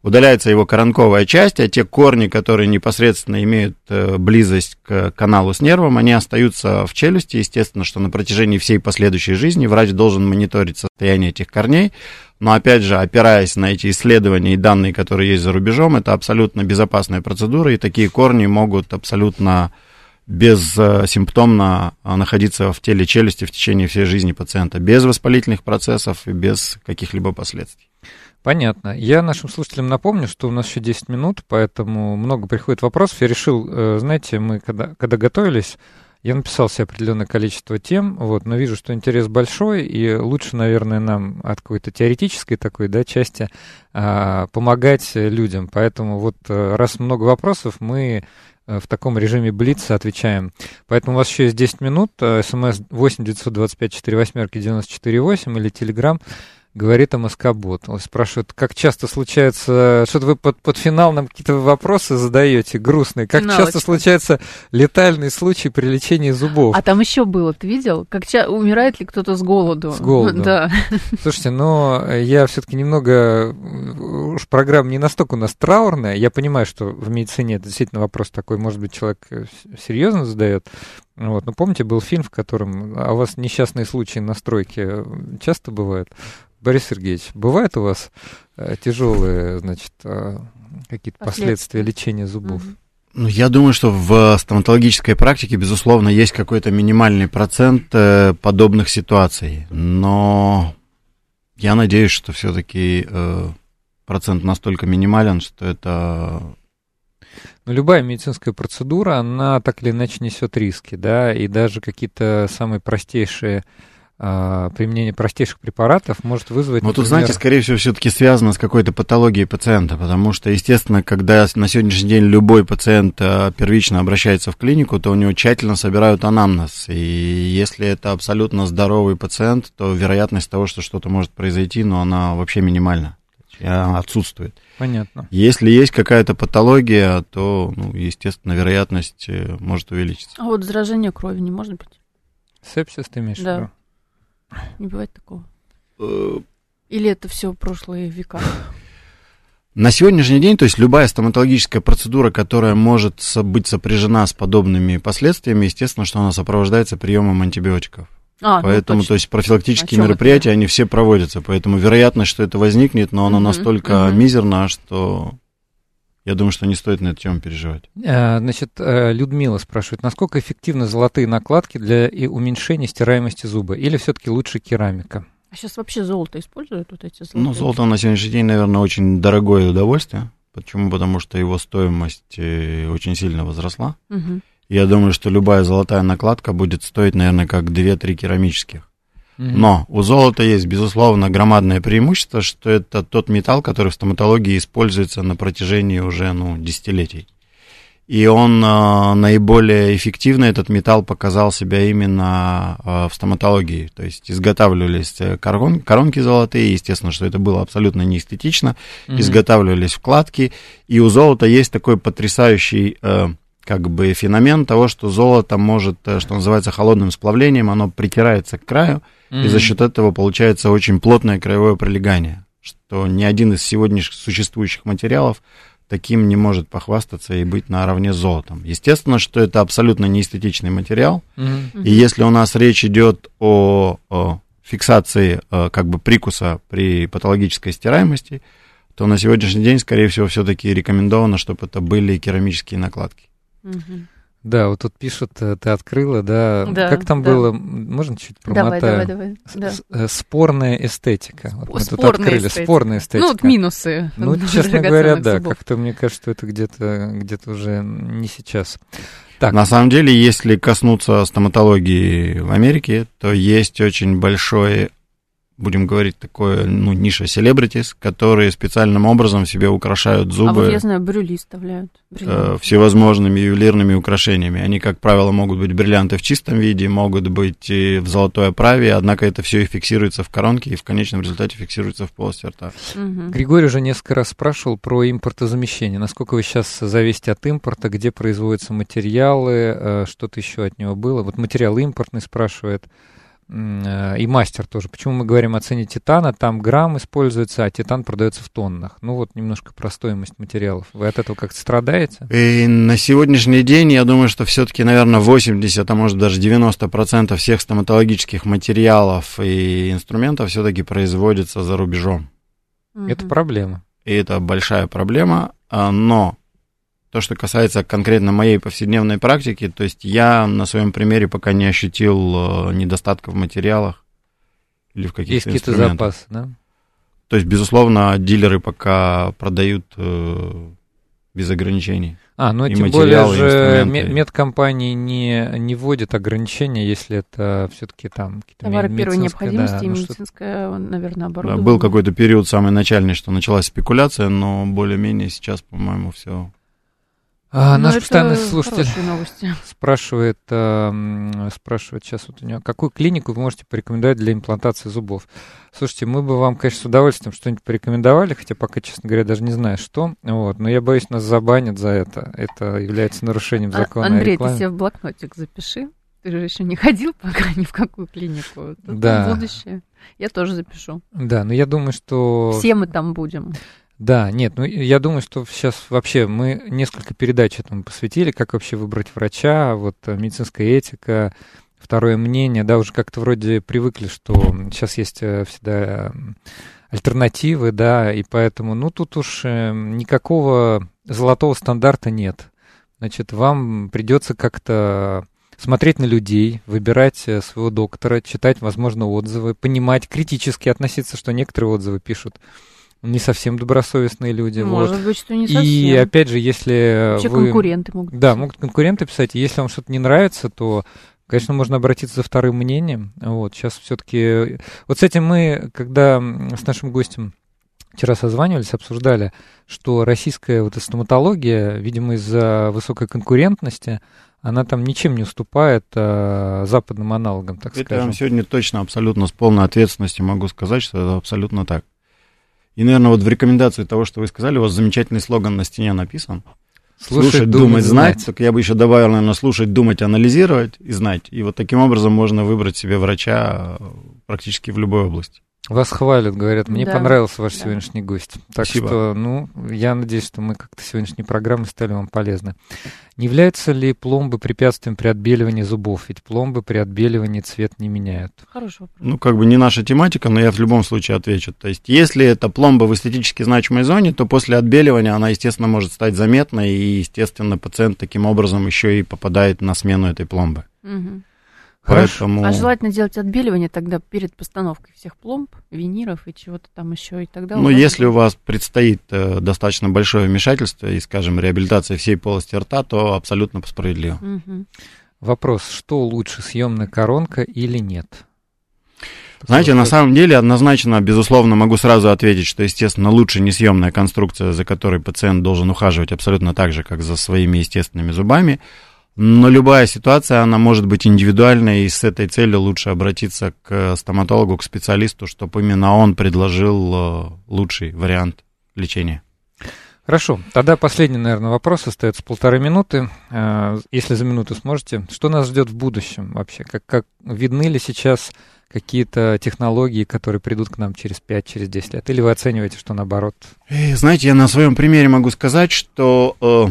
Speaker 3: Удаляется его коронковая часть, а те корни, которые непосредственно имеют э, близость к каналу с нервом, они остаются в челюсти. Естественно, что на протяжении всей последующей жизни врач должен мониторить состояние этих корней, но опять же, опираясь на эти исследования и данные, которые есть за рубежом, это абсолютно безопасная процедура, и такие корни могут абсолютно бессимптомно а, находиться в теле челюсти в течение всей жизни пациента, без воспалительных процессов и без каких-либо последствий.
Speaker 1: Понятно. Я нашим слушателям напомню, что у нас еще 10 минут, поэтому много приходит вопросов. Я решил, э, знаете, мы когда, когда готовились, я написал себе определенное количество тем, вот, но вижу, что интерес большой, и лучше, наверное, нам от какой-то теоретической такой да, части а, помогать людям. Поэтому вот э, раз много вопросов, мы э, в таком режиме блица отвечаем. Поэтому у вас еще есть 10 минут. СМС 8 925 4 восьмерки 94 8 или Телеграм говорит о Москобот. Он спрашивает, как часто случается, что-то вы под, под финал нам какие-то вопросы задаете грустные, как Финалочка. часто случается летальный случай при лечении зубов?
Speaker 2: А там еще было, ты видел? Как ча- умирает ли кто-то с голоду?
Speaker 1: С голоду. (laughs)
Speaker 2: Да.
Speaker 1: Слушайте, но я все-таки немного уж программа не настолько у нас траурная. Я понимаю, что в медицине это действительно вопрос такой, может быть, человек э, серьезно задает. Вот. Но помните, был фильм, в котором а у вас несчастные случаи на стройке часто бывают? Борис Сергеевич, бывают у вас э, тяжелые, значит, э, какие-то последствия лечения зубов? Угу.
Speaker 3: Ну, я думаю, что в стоматологической практике, безусловно, есть какой-то минимальный процент э, подобных ситуаций. Но я надеюсь, что все-таки э, процент настолько минимален, что это
Speaker 1: но любая медицинская процедура, она так или иначе несет риски, да, и даже какие-то самые простейшие а, применение простейших препаратов может вызвать...
Speaker 3: Ну, тут, знаете, скорее всего, все-таки связано с какой-то патологией пациента, потому что, естественно, когда на сегодняшний день любой пациент а, первично обращается в клинику, то у него тщательно собирают анамнез, и если это абсолютно здоровый пациент, то вероятность того, что что-то может произойти, ну, она вообще минимальна, она отсутствует.
Speaker 1: Понятно.
Speaker 3: Если есть какая-то патология, то, ну, естественно, вероятность э, может увеличиться.
Speaker 2: А вот заражение крови не может быть?
Speaker 1: Сепсис ты имеешь да. в виду? (laughs)
Speaker 2: Не бывает такого. Э, Или это все прошлые века? (laughs)
Speaker 3: На сегодняшний день, то есть любая стоматологическая процедура, которая может быть сопряжена с подобными последствиями, естественно, что она сопровождается приемом антибиотиков. А, ну, поэтому, ну, то есть профилактические мероприятия, это? они все проводятся, поэтому вероятность, что это возникнет, но она угу, настолько угу. мизерна, что я думаю, что не стоит на эту тему переживать.
Speaker 1: Э, значит, э, Людмила спрашивает, насколько эффективны золотые накладки для уменьшения стираемости зуба? Или все-таки лучше керамика?
Speaker 2: А сейчас вообще золото используют вот эти
Speaker 3: золотые? Ну, золото на сегодняшний день, наверное, очень дорогое удовольствие. Почему? Потому что его стоимость э, очень сильно возросла. Угу. Я думаю, что любая золотая накладка будет стоить, наверное, как 2-3 керамических. Но у золота есть, безусловно, громадное преимущество, что это тот металл, который в стоматологии используется на протяжении уже ну, десятилетий. И он э, наиболее эффективно, этот металл показал себя именно э, в стоматологии. То есть изготавливались э, корон, коронки золотые, естественно, что это было абсолютно неэстетично, mm-hmm. изготавливались вкладки, и у золота есть такой потрясающий... Э, как бы феномен того, что золото может, э, что называется, холодным сплавлением, оно притирается к краю, mm-hmm. и за счет этого получается очень плотное краевое пролегание, что ни один из сегодняшних существующих материалов таким не может похвастаться и быть наравне с золотом. Естественно, что это абсолютно неэстетичный материал, mm-hmm. и если у нас речь идет о, о фиксации э, как бы прикуса при патологической стираемости, то на сегодняшний день, скорее всего, все-таки рекомендовано, чтобы это были керамические накладки.
Speaker 1: Да, вот тут пишут, э, ты открыла, да. да как там да. было? Можно чуть промотаю? Давай, давай, давай. Да. Э, спорная эстетика. Вот мы тут открыли. Эстетика. Спорная эстетика.
Speaker 2: Ну, вот минусы.
Speaker 1: Ну, (laughs) честно говоря, да. Как-то мне кажется, что это где-то где уже не сейчас.
Speaker 3: Так. На самом деле, если коснуться стоматологии в Америке, то есть очень большой будем говорить, такое, ну, ниша селебритис, которые специальным образом себе украшают зубы. А вот
Speaker 2: я знаю, брюли вставляют.
Speaker 3: Э, всевозможными ювелирными украшениями. Они, как правило, могут быть бриллианты в чистом виде, могут быть и в золотой оправе, однако это все и фиксируется в коронке, и в конечном результате фиксируется в полости рта.
Speaker 1: Угу. Григорий уже несколько раз спрашивал про импортозамещение. Насколько вы сейчас зависите от импорта, где производятся материалы, э, что-то еще от него было? Вот материал импортный спрашивает. Э, и мастер тоже. Почему мы говорим о цене титана? Там грамм используется, а титан продается в тоннах. Ну вот немножко про стоимость материалов. Вы от этого как-то страдаете?
Speaker 3: И на сегодняшний день я думаю, что все-таки, наверное, 80, а может даже 90% всех стоматологических материалов и инструментов все-таки производится за рубежом.
Speaker 1: Это проблема.
Speaker 3: И это большая проблема, а, но то, что касается конкретно моей повседневной практики, то есть я на своем примере пока не ощутил э, недостатка в материалах или в каких-то Есть какие-то запасы, да? То есть, безусловно, дилеры пока продают э, без ограничений.
Speaker 1: А, ну и тем более же медкомпании не, не вводят ограничения, если это все-таки там
Speaker 2: какие-то Товары первой необходимости да, и ну, медицинское, что... наверное, оборудование.
Speaker 3: Да, был какой-то период самый начальный, что началась спекуляция, но более-менее сейчас, по-моему, все
Speaker 1: а, наш постоянный слушатель спрашивает, э, спрашивает сейчас вот у него, какую клинику вы можете порекомендовать для имплантации зубов? Слушайте, мы бы вам, конечно, с удовольствием что-нибудь порекомендовали, хотя пока, честно говоря, даже не знаю, что. Вот, но я боюсь, нас забанят за это. Это является нарушением а, закона
Speaker 2: Андрей,
Speaker 1: о рекламе.
Speaker 2: ты себе в блокнотик запиши. Ты же еще не ходил (laughs) пока ни в какую клинику. Тут
Speaker 1: да.
Speaker 2: будущее. Я тоже запишу.
Speaker 1: Да, но я думаю, что...
Speaker 2: Все мы там будем.
Speaker 1: Да, нет, ну я думаю, что сейчас вообще мы несколько передач этому посвятили, как вообще выбрать врача, вот э, медицинская этика, второе мнение, да, уже как-то вроде привыкли, что сейчас есть э, всегда альтернативы, да, и поэтому, ну, тут уж э, никакого золотого стандарта нет. Значит, вам придется как-то смотреть на людей, выбирать своего доктора, читать, возможно, отзывы, понимать, критически относиться, что некоторые отзывы пишут не совсем добросовестные люди.
Speaker 2: Может
Speaker 1: вот.
Speaker 2: быть, что не совсем.
Speaker 1: И опять же, если
Speaker 2: Вообще
Speaker 1: вы...
Speaker 2: конкуренты могут
Speaker 1: Да, могут конкуренты писать. Если вам что-то не нравится, то, конечно, можно обратиться за вторым мнением. Вот, сейчас все-таки... Вот с этим мы, когда с нашим гостем вчера созванивались, обсуждали, что российская вот стоматология, видимо, из-за высокой конкурентности, она там ничем не уступает э, западным аналогам, так
Speaker 3: это
Speaker 1: скажем.
Speaker 3: Я вам сегодня точно, абсолютно с полной ответственностью могу сказать, что это абсолютно так. И, наверное, вот в рекомендации того, что вы сказали, у вас замечательный слоган на стене написан. Слушать, слушать думать, думать, знать. знать. Так я бы еще добавил, наверное, слушать, думать, анализировать и знать. И вот таким образом можно выбрать себе врача практически в любой области.
Speaker 1: Вас хвалят, говорят, мне да. понравился ваш да. сегодняшний гость. Так
Speaker 3: Спасибо.
Speaker 1: что, ну, я надеюсь, что мы как-то сегодняшней программой стали вам полезны. Не являются ли пломбы препятствием при отбеливании зубов? Ведь пломбы при отбеливании цвет не меняют.
Speaker 2: Хороший вопрос.
Speaker 3: Ну, как бы не наша тематика, но я в любом случае отвечу. То есть, если это пломба в эстетически значимой зоне, то после отбеливания она, естественно, может стать заметной, и, естественно, пациент таким образом еще и попадает на смену этой пломбы.
Speaker 2: Угу. Поэтому... А желательно делать отбеливание тогда перед постановкой всех пломб, виниров и чего-то там еще и тогда.
Speaker 3: Ну, если у вас предстоит э, достаточно большое вмешательство и, скажем, реабилитация всей полости рта, то абсолютно справедливо.
Speaker 2: Угу.
Speaker 1: Вопрос, что лучше, съемная коронка или нет?
Speaker 3: Знаете, на самом деле однозначно, безусловно, могу сразу ответить, что, естественно, лучше несъемная конструкция, за которой пациент должен ухаживать абсолютно так же, как за своими естественными зубами. Но любая ситуация, она может быть индивидуальной, и с этой целью лучше обратиться к стоматологу, к специалисту, чтобы именно он предложил э, лучший вариант лечения.
Speaker 1: Хорошо, тогда последний, наверное, вопрос, остается полторы минуты. Э, если за минуту сможете, что нас ждет в будущем вообще? Как, как видны ли сейчас какие-то технологии, которые придут к нам через 5-10 через лет? Или вы оцениваете, что наоборот?
Speaker 3: Знаете, я на своем примере могу сказать, что э,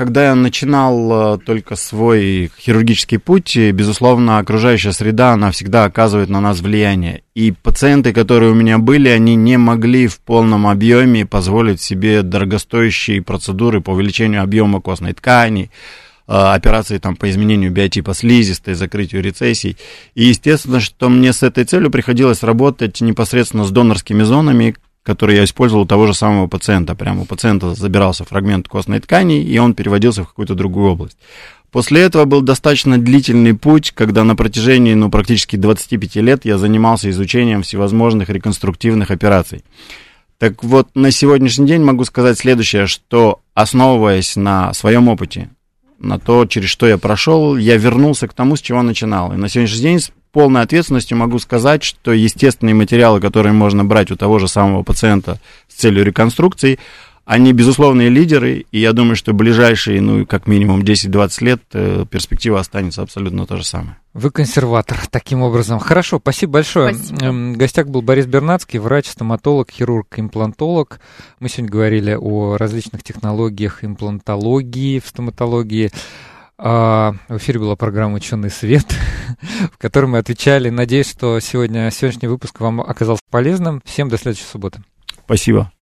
Speaker 3: когда я начинал э, только свой хирургический путь, безусловно, окружающая среда, она всегда оказывает на нас влияние. И пациенты, которые у меня были, они не могли в полном объеме позволить себе дорогостоящие процедуры по увеличению объема костной ткани, э, операции там, по изменению биотипа слизистой, закрытию рецессий. И естественно, что мне с этой целью приходилось работать непосредственно с донорскими зонами, который я использовал у того же самого пациента. Прямо у пациента забирался фрагмент костной ткани, и он переводился в какую-то другую область. После этого был достаточно длительный путь, когда на протяжении ну, практически 25 лет я занимался изучением всевозможных реконструктивных операций. Так вот, на сегодняшний день могу сказать следующее, что основываясь на своем опыте, на то, через что я прошел, я вернулся к тому, с чего начинал. И на сегодняшний день полной ответственностью могу сказать, что естественные материалы, которые можно брать у того же самого пациента с целью реконструкции, они безусловные лидеры, и я думаю, что ближайшие, ну, как минимум 10-20 лет э, перспектива останется абсолютно то же самое.
Speaker 1: Вы консерватор, таким образом. Хорошо, спасибо большое.
Speaker 2: Спасибо.
Speaker 1: В гостях был Борис Бернацкий, врач, стоматолог, хирург, имплантолог. Мы сегодня говорили о различных технологиях имплантологии в стоматологии. А, в эфире была программа «Ученый свет», (laughs) в которой мы отвечали. Надеюсь, что сегодня, сегодняшний выпуск вам оказался полезным. Всем до следующей субботы.
Speaker 3: Спасибо.